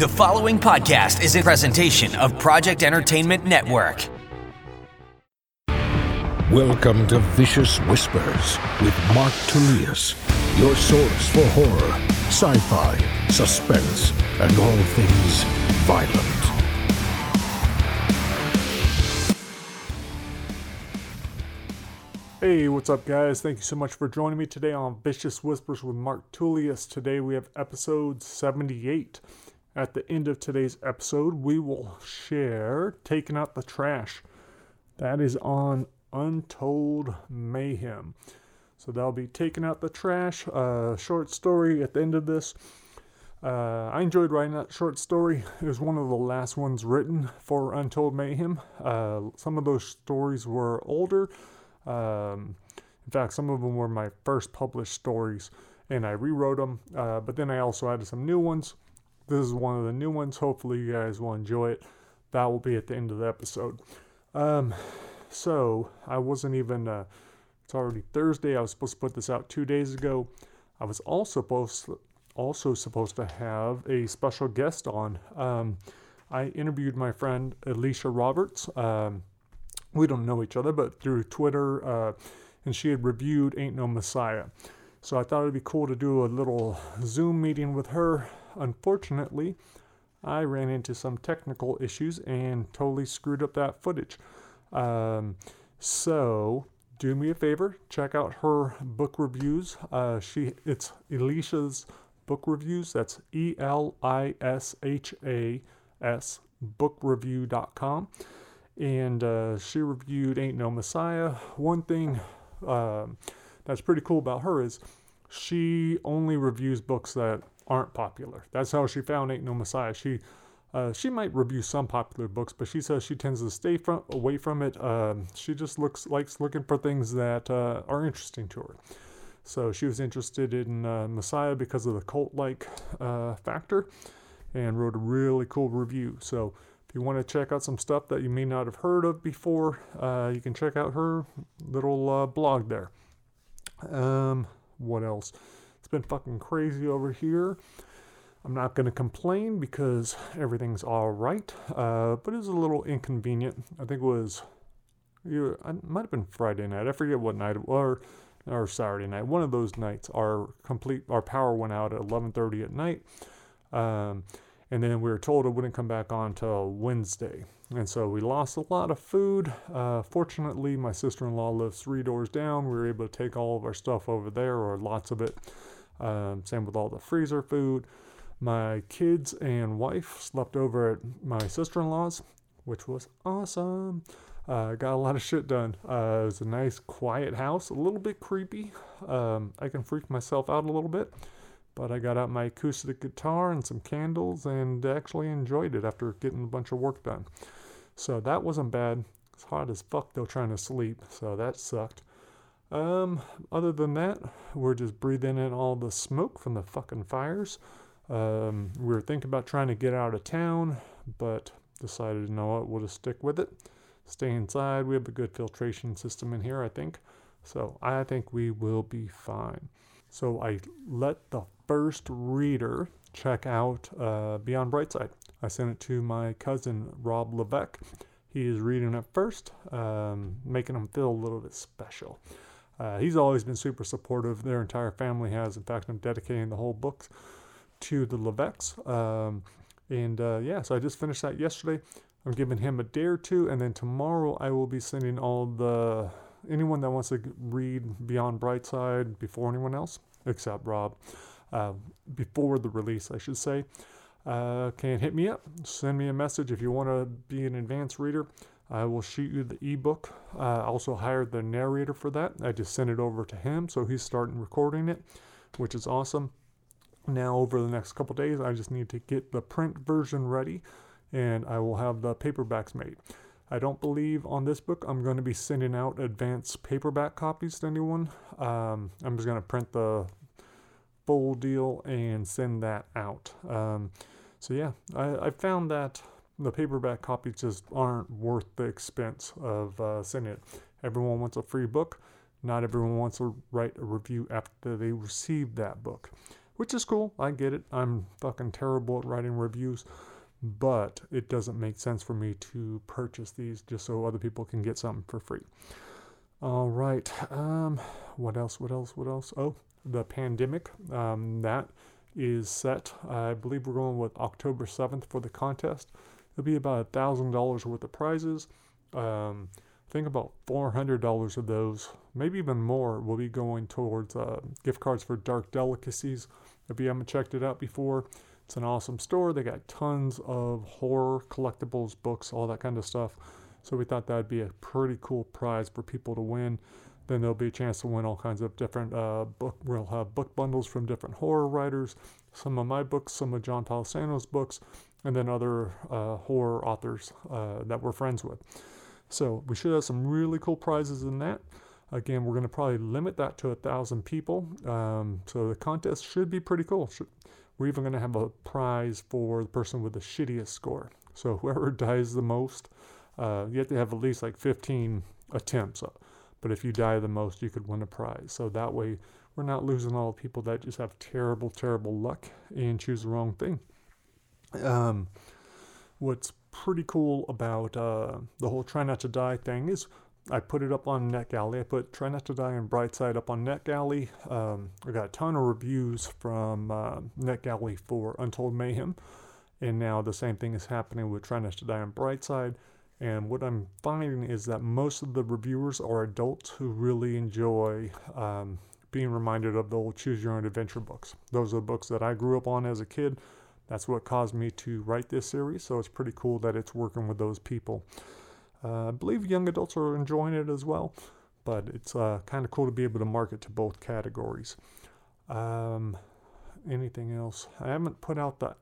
The following podcast is a presentation of Project Entertainment Network. Welcome to Vicious Whispers with Mark Tullius, your source for horror, sci fi, suspense, and all things violent. Hey, what's up, guys? Thank you so much for joining me today on Vicious Whispers with Mark Tullius. Today we have episode 78. At the end of today's episode, we will share Taking Out the Trash. That is on Untold Mayhem. So that'll be Taking Out the Trash, a short story at the end of this. Uh, I enjoyed writing that short story. It was one of the last ones written for Untold Mayhem. Uh, some of those stories were older um, in fact, some of them were my first published stories, and I rewrote them. Uh, but then I also added some new ones. This is one of the new ones. Hopefully, you guys will enjoy it. That will be at the end of the episode. Um, so I wasn't even. Uh, it's already Thursday. I was supposed to put this out two days ago. I was also supposed also supposed to have a special guest on. Um, I interviewed my friend Elisha Roberts. Um, we don't know each other, but through Twitter, uh, and she had reviewed Ain't No Messiah. So I thought it'd be cool to do a little Zoom meeting with her. Unfortunately, I ran into some technical issues and totally screwed up that footage. Um, so do me a favor, check out her book reviews. Uh, she it's Elisha's book reviews. That's E L I S H A S bookreview.com and uh, she reviewed Ain't No Messiah. One thing uh, that's pretty cool about her is she only reviews books that aren't popular. That's how she found Ain't No Messiah. She uh, she might review some popular books, but she says she tends to stay from away from it. Um, she just looks likes looking for things that uh, are interesting to her. So she was interested in uh, Messiah because of the cult-like uh, factor, and wrote a really cool review. So if you want to check out some stuff that you may not have heard of before, uh, you can check out her little uh, blog there. Um, what else? It's been fucking crazy over here. I'm not going to complain because everything's all right, uh, but it was a little inconvenient. I think it was, it might have been Friday night. I forget what night or, or Saturday night. One of those nights, our complete our power went out at 11:30 at night. Um, and then we were told it wouldn't come back on until Wednesday. And so we lost a lot of food. Uh, fortunately, my sister in law lives three doors down. We were able to take all of our stuff over there, or lots of it. Um, same with all the freezer food. My kids and wife slept over at my sister in law's, which was awesome. Uh, got a lot of shit done. Uh, it was a nice, quiet house, a little bit creepy. Um, I can freak myself out a little bit. But I got out my acoustic guitar and some candles and actually enjoyed it after getting a bunch of work done. So that wasn't bad. It's hot as fuck though trying to sleep, so that sucked. Um, other than that, we're just breathing in all the smoke from the fucking fires. Um, we were thinking about trying to get out of town, but decided, you know what, we'll just stick with it. Stay inside. We have a good filtration system in here, I think. So I think we will be fine. So I let the first reader check out uh, Beyond Brightside. I sent it to my cousin Rob Levesque. He is reading it first, um, making him feel a little bit special. Uh, he's always been super supportive. Their entire family has. In fact, I'm dedicating the whole book to the Levesques. Um, and uh, yeah, so I just finished that yesterday. I'm giving him a day or two, and then tomorrow I will be sending all the anyone that wants to read Beyond Brightside before anyone else, except Rob uh, before the release, I should say. Uh, can hit me up. Send me a message if you want to be an advanced reader. I will shoot you the ebook. I also hired the narrator for that. I just sent it over to him, so he's starting recording it, which is awesome. Now, over the next couple days, I just need to get the print version ready, and I will have the paperbacks made. I don't believe on this book I'm going to be sending out advanced paperback copies to anyone. Um, I'm just going to print the full deal and send that out. Um, so yeah, I, I, found that the paperback copies just aren't worth the expense of uh, sending it. Everyone wants a free book. Not everyone wants to write a review after they receive that book, which is cool. I get it. I'm fucking terrible at writing reviews, but it doesn't make sense for me to purchase these just so other people can get something for free. All right. Um, what else? What else? What else? Oh, the pandemic. Um, that is set. I believe we're going with October 7th for the contest. It'll be about a thousand dollars worth of prizes. Um, I think about $400 of those, maybe even more, will be going towards uh, gift cards for Dark Delicacies. If you haven't checked it out before, it's an awesome store. They got tons of horror collectibles, books, all that kind of stuff. So we thought that'd be a pretty cool prize for people to win. Then there'll be a chance to win all kinds of different uh, book. We'll have book bundles from different horror writers, some of my books, some of John Palisano's books, and then other uh, horror authors uh, that we're friends with. So we should have some really cool prizes in that. Again, we're going to probably limit that to a thousand people. Um, so the contest should be pretty cool. We're even going to have a prize for the person with the shittiest score. So whoever dies the most, uh, you have to have at least like 15 attempts. But if you die the most, you could win a prize. So that way, we're not losing all the people that just have terrible, terrible luck and choose the wrong thing. Um, what's pretty cool about uh, the whole try not to die thing is I put it up on NetGalley. I put Try Not to Die and Brightside up on NetGalley. Um, I got a ton of reviews from uh, NetGalley for Untold Mayhem. And now the same thing is happening with Try Not to Die and Brightside. And what I'm finding is that most of the reviewers are adults who really enjoy um, being reminded of the old Choose Your Own Adventure books. Those are the books that I grew up on as a kid that's what caused me to write this series, so it's pretty cool that it's working with those people. Uh, I believe young adults are enjoying it as well, but it's uh, kind of cool to be able to market to both categories. Um, anything else? I haven't put out that.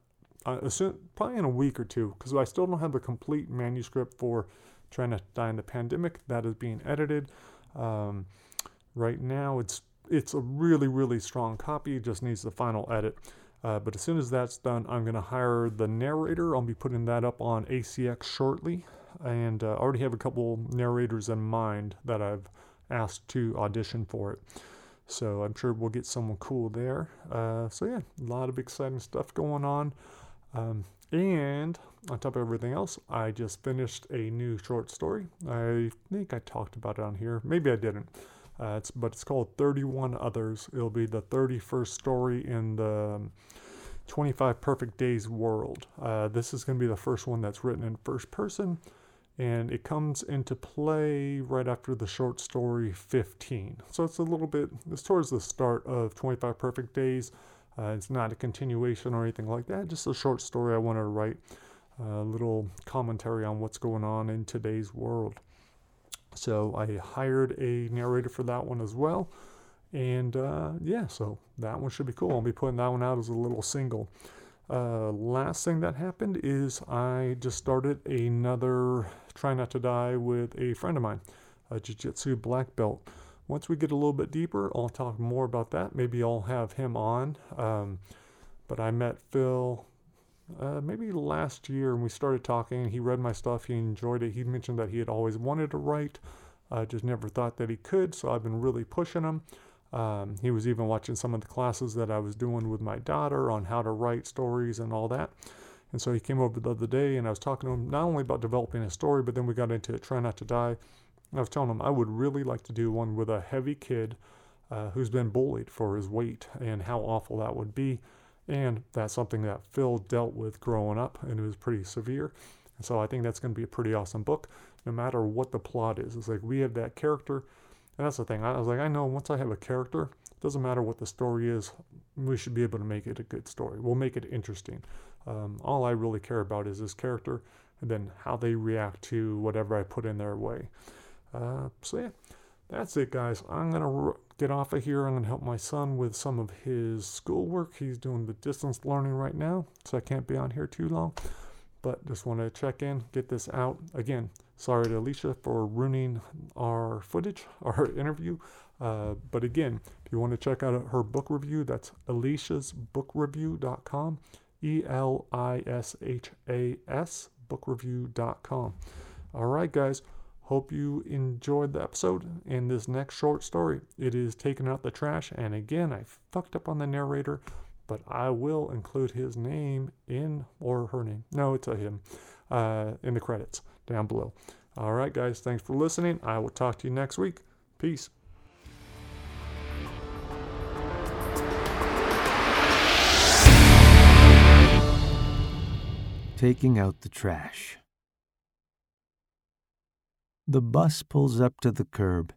Uh, assume, probably in a week or two, because I still don't have the complete manuscript for Trying to Die in the Pandemic. That is being edited. Um, right now, it's it's a really really strong copy. It just needs the final edit. Uh, but as soon as that's done, I'm going to hire the narrator. I'll be putting that up on ACX shortly. And uh, already have a couple narrators in mind that I've asked to audition for it. So I'm sure we'll get someone cool there. Uh, so yeah, a lot of exciting stuff going on. Um, and on top of everything else, I just finished a new short story. I think I talked about it on here. Maybe I didn't. Uh, it's, but it's called 31 Others. It'll be the 31st story in the um, 25 Perfect Days world. Uh, this is going to be the first one that's written in first person, and it comes into play right after the short story 15. So it's a little bit, it's towards the start of 25 Perfect Days. Uh, it's not a continuation or anything like that, just a short story I wanted to write, a little commentary on what's going on in today's world. So I hired a narrator for that one as well. And uh, yeah, so that one should be cool. I'll be putting that one out as a little single. Uh, last thing that happened is I just started another Try Not to Die with a friend of mine, a Jiu Jitsu black belt. Once we get a little bit deeper, I'll talk more about that. Maybe I'll have him on. Um, but I met Phil uh, maybe last year and we started talking. He read my stuff, he enjoyed it. He mentioned that he had always wanted to write, uh, just never thought that he could. So I've been really pushing him. Um, he was even watching some of the classes that I was doing with my daughter on how to write stories and all that. And so he came over the other day and I was talking to him not only about developing a story, but then we got into Try Not to Die. I was telling him I would really like to do one with a heavy kid uh, who's been bullied for his weight and how awful that would be. And that's something that Phil dealt with growing up, and it was pretty severe. And so I think that's going to be a pretty awesome book, no matter what the plot is. It's like we have that character, and that's the thing. I was like, I know once I have a character, it doesn't matter what the story is, we should be able to make it a good story. We'll make it interesting. Um, all I really care about is this character, and then how they react to whatever I put in their way. Uh, so yeah, that's it, guys. I'm gonna get off of here. I'm going to help my son with some of his schoolwork. He's doing the distance learning right now, so I can't be on here too long. But just want to check in, get this out. Again, sorry to Elisha for ruining our footage, our interview. Uh, but again, if you want to check out her book review, that's elishasbookreview.com, E L I S H A S bookreview.com. All right, guys. Hope you enjoyed the episode. In this next short story, it is taking out the trash. And again, I fucked up on the narrator, but I will include his name in, or her name. No, it's a him, uh, in the credits down below. All right, guys, thanks for listening. I will talk to you next week. Peace. Taking out the trash. The bus pulls up to the curb.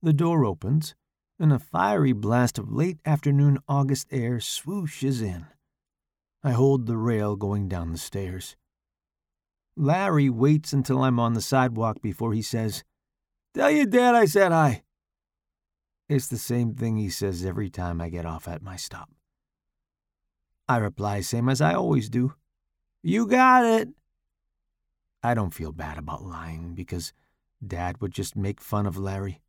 The door opens, and a fiery blast of late afternoon August air swooshes in. I hold the rail going down the stairs. Larry waits until I'm on the sidewalk before he says, Tell your dad I said hi. It's the same thing he says every time I get off at my stop. I reply, same as I always do. You got it. I don't feel bad about lying because Dad would just make fun of Larry,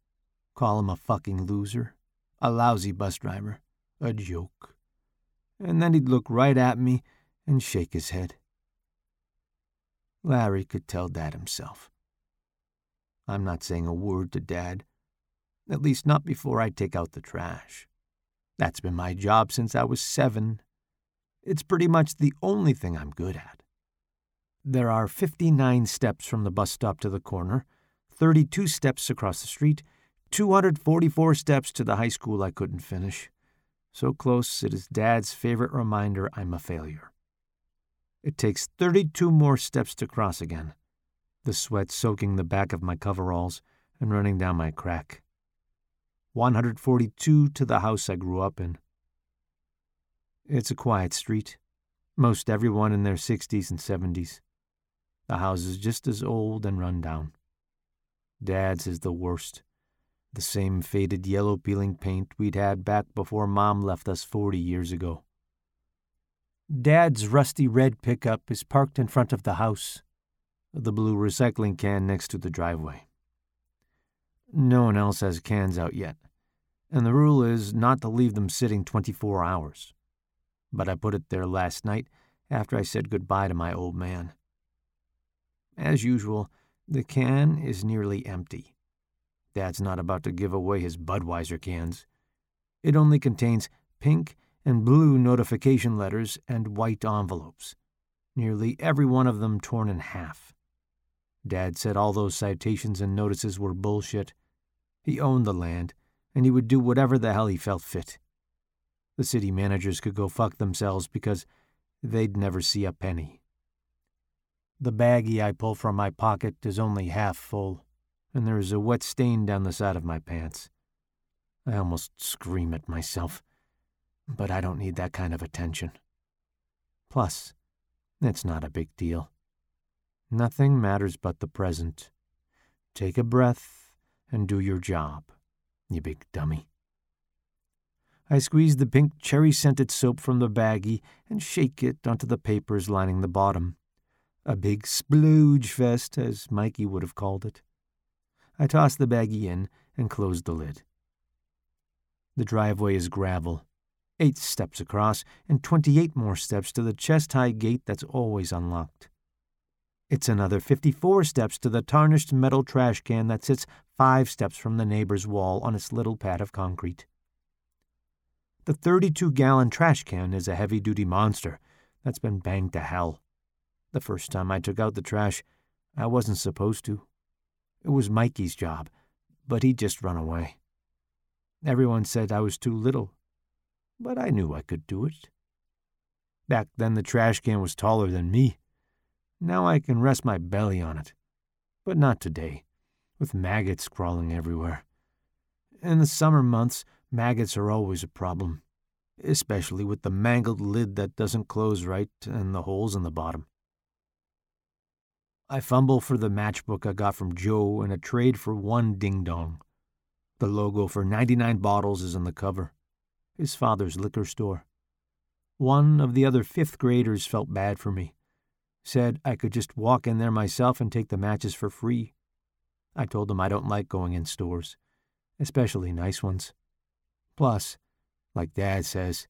call him a fucking loser, a lousy bus driver, a joke. And then he'd look right at me and shake his head. Larry could tell Dad himself. I'm not saying a word to Dad, at least not before I take out the trash. That's been my job since I was seven. It's pretty much the only thing I'm good at. There are 59 steps from the bus stop to the corner, 32 steps across the street, 244 steps to the high school I couldn't finish. So close it is Dad's favorite reminder I'm a failure. It takes 32 more steps to cross again, the sweat soaking the back of my coveralls and running down my crack. 142 to the house I grew up in. It's a quiet street, most everyone in their 60s and 70s. The house is just as old and run down. Dad's is the worst. The same faded yellow peeling paint we'd had back before Mom left us 40 years ago. Dad's rusty red pickup is parked in front of the house, the blue recycling can next to the driveway. No one else has cans out yet, and the rule is not to leave them sitting 24 hours. But I put it there last night after I said goodbye to my old man. As usual, the can is nearly empty. Dad's not about to give away his Budweiser cans. It only contains pink and blue notification letters and white envelopes, nearly every one of them torn in half. Dad said all those citations and notices were bullshit. He owned the land, and he would do whatever the hell he felt fit. The city managers could go fuck themselves because they'd never see a penny. The baggie I pull from my pocket is only half full, and there is a wet stain down the side of my pants. I almost scream at myself but I don't need that kind of attention. Plus, it's not a big deal. Nothing matters but the present. Take a breath and do your job, you big dummy. I squeeze the pink cherry scented soap from the baggie and shake it onto the papers lining the bottom. A big splooge fest, as Mikey would have called it. I toss the baggie in and close the lid. The driveway is gravel, eight steps across, and 28 more steps to the chest high gate that's always unlocked. It's another 54 steps to the tarnished metal trash can that sits five steps from the neighbor's wall on its little pad of concrete. The 32 gallon trash can is a heavy duty monster that's been banged to hell. The first time I took out the trash, I wasn't supposed to. It was Mikey's job, but he'd just run away. Everyone said I was too little but I knew I could do it. Back then, the trash can was taller than me. Now I can rest my belly on it. But not today, with maggots crawling everywhere. In the summer months, maggots are always a problem, especially with the mangled lid that doesn't close right and the holes in the bottom. I fumble for the matchbook I got from Joe in a trade for one ding dong. The logo for 99 bottles is on the cover his father's liquor store. One of the other fifth graders felt bad for me, said I could just walk in there myself and take the matches for free. I told him I don't like going in stores, especially nice ones. Plus, like Dad says,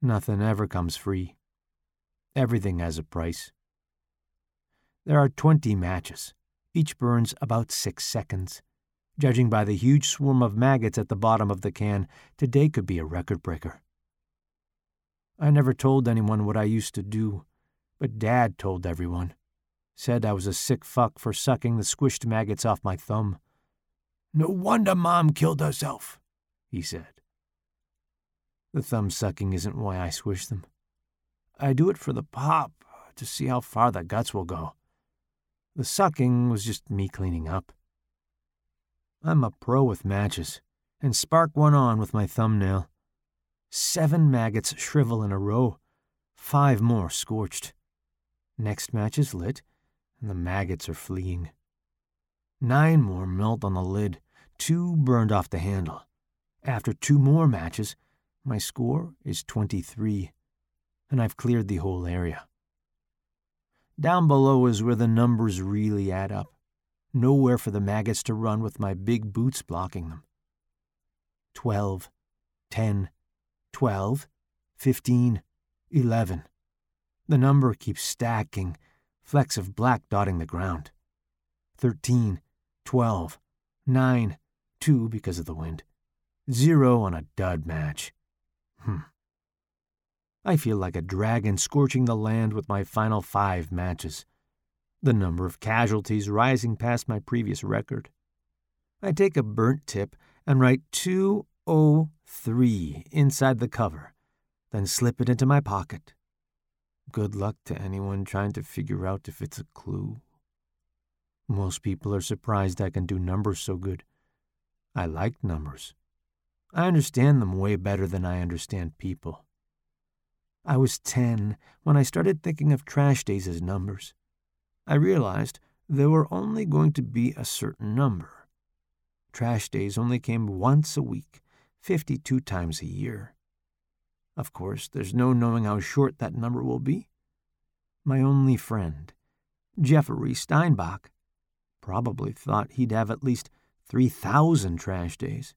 nothing ever comes free. Everything has a price. There are 20 matches. Each burns about six seconds. Judging by the huge swarm of maggots at the bottom of the can, today could be a record breaker. I never told anyone what I used to do, but Dad told everyone. Said I was a sick fuck for sucking the squished maggots off my thumb. No wonder Mom killed herself, he said. The thumb sucking isn't why I swish them. I do it for the pop, to see how far the guts will go. The sucking was just me cleaning up. I'm a pro with matches, and spark one on with my thumbnail. Seven maggots shrivel in a row, five more scorched. Next match is lit, and the maggots are fleeing. Nine more melt on the lid, two burned off the handle. After two more matches, my score is 23, and I've cleared the whole area. Down below is where the numbers really add up. Nowhere for the maggots to run with my big boots blocking them. 12, 10, 12, 15, 11. The number keeps stacking, flecks of black dotting the ground. 13, 12, 9, 2 because of the wind. Zero on a dud match. Hmm. I feel like a dragon scorching the land with my final five matches, the number of casualties rising past my previous record. I take a burnt tip and write 203 inside the cover, then slip it into my pocket. Good luck to anyone trying to figure out if it's a clue. Most people are surprised I can do numbers so good. I like numbers. I understand them way better than I understand people. I was 10 when I started thinking of trash days as numbers. I realized there were only going to be a certain number. Trash days only came once a week, 52 times a year. Of course, there's no knowing how short that number will be. My only friend, Jeffrey Steinbach, probably thought he'd have at least 3,000 trash days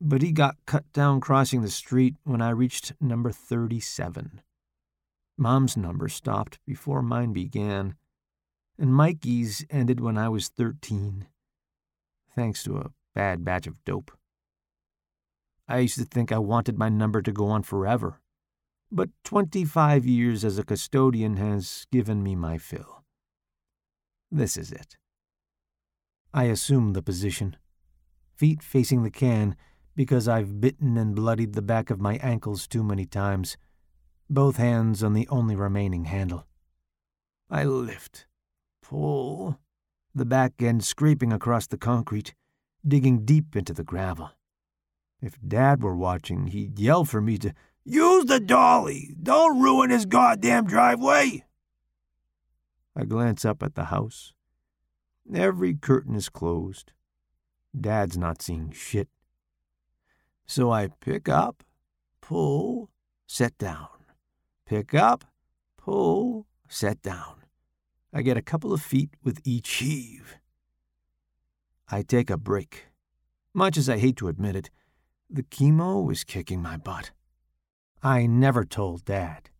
but he got cut down crossing the street when I reached number 37. Mom's number stopped before mine began, and Mikey's ended when I was 13, thanks to a bad batch of dope. I used to think I wanted my number to go on forever, but 25 years as a custodian has given me my fill. This is it. I assume the position, feet facing the can because I've bitten and bloodied the back of my ankles too many times, both hands on the only remaining handle. I lift, pull, the back end scraping across the concrete, digging deep into the gravel. If Dad were watching, he'd yell for me to use the dolly. Don't ruin his goddamn driveway. I glance up at the house. Every curtain is closed. Dad's not seeing shit. So I pick up, pull, set down. Pick up, pull, set down. I get a couple of feet with each heave. I take a break. Much as I hate to admit it, the chemo was kicking my butt. I never told Dad.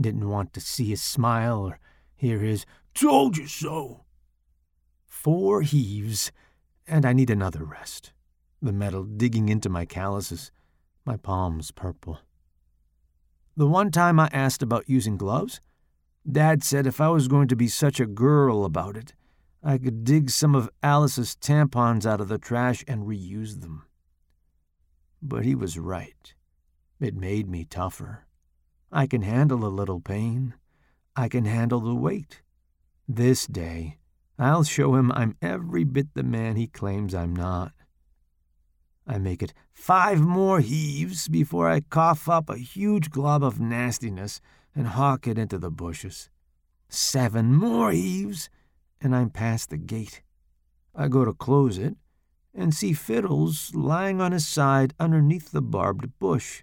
Didn't want to see his smile or hear his, told you so. Four heaves, and I need another rest the metal digging into my calluses, my palms purple. The one time I asked about using gloves, Dad said if I was going to be such a girl about it, I could dig some of Alice's tampons out of the trash and reuse them. But he was right. It made me tougher. I can handle a little pain. I can handle the weight. This day, I'll show him I'm every bit the man he claims I'm not. I make it five more heaves before I cough up a huge glob of nastiness and hawk it into the bushes. Seven more heaves, and I'm past the gate. I go to close it and see Fiddles lying on his side underneath the barbed bush.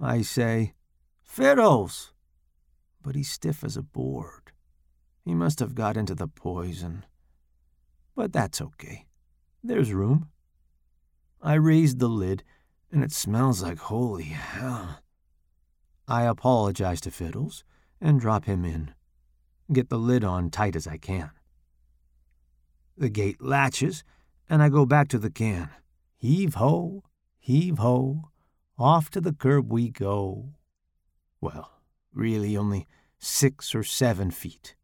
I say, Fiddles! But he's stiff as a board. He must have got into the poison. But that's okay. There's room. I raised the lid, and it smells like holy hell. I apologize to Fiddles and drop him in. Get the lid on tight as I can. The gate latches, and I go back to the can. Heave ho, heave ho, off to the curb we go. Well, really only six or seven feet.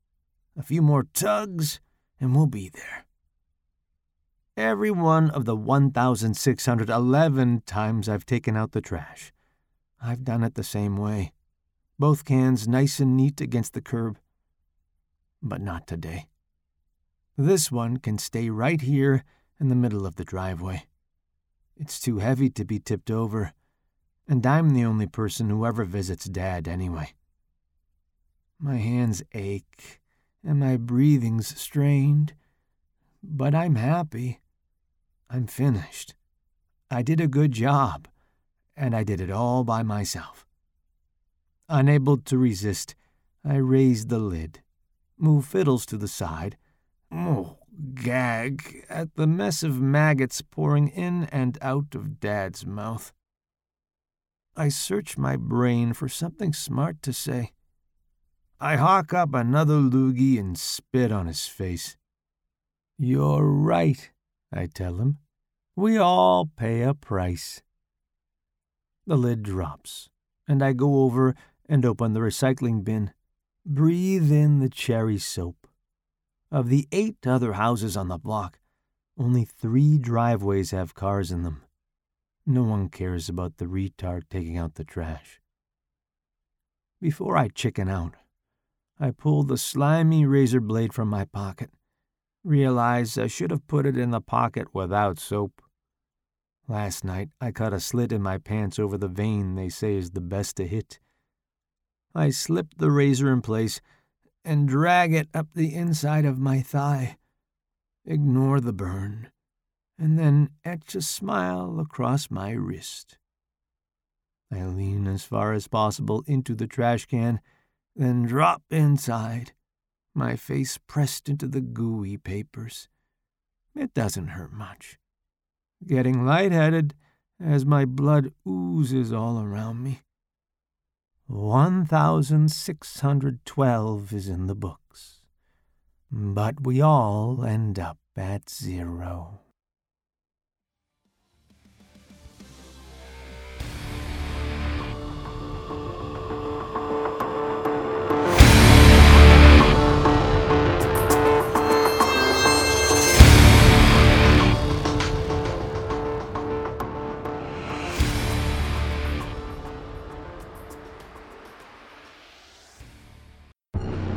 A few more tugs, and we'll be there. Every one of the 1,611 times I've taken out the trash, I've done it the same way. Both cans nice and neat against the curb. But not today. This one can stay right here in the middle of the driveway. It's too heavy to be tipped over, and I'm the only person who ever visits Dad anyway. My hands ache, and my breathing's strained, but I'm happy. I'm finished. I did a good job, and I did it all by myself. Unable to resist, I raised the lid, moved Fiddles to the side. Oh, gag at the mess of maggots pouring in and out of Dad's mouth. I search my brain for something smart to say. I hawk up another loogie and spit on his face. You're right, I tell him. We all pay a price. The lid drops, and I go over and open the recycling bin. Breathe in the cherry soap. Of the eight other houses on the block, only three driveways have cars in them. No one cares about the retard taking out the trash. Before I chicken out, I pull the slimy razor blade from my pocket. Realize I should have put it in the pocket without soap. Last night I cut a slit in my pants over the vein they say is the best to hit. I slip the razor in place and drag it up the inside of my thigh. Ignore the burn, and then etch a smile across my wrist. I lean as far as possible into the trash can, then drop inside, my face pressed into the gooey papers. It doesn't hurt much. Getting lightheaded as my blood oozes all around me. 1,612 is in the books. But we all end up at zero.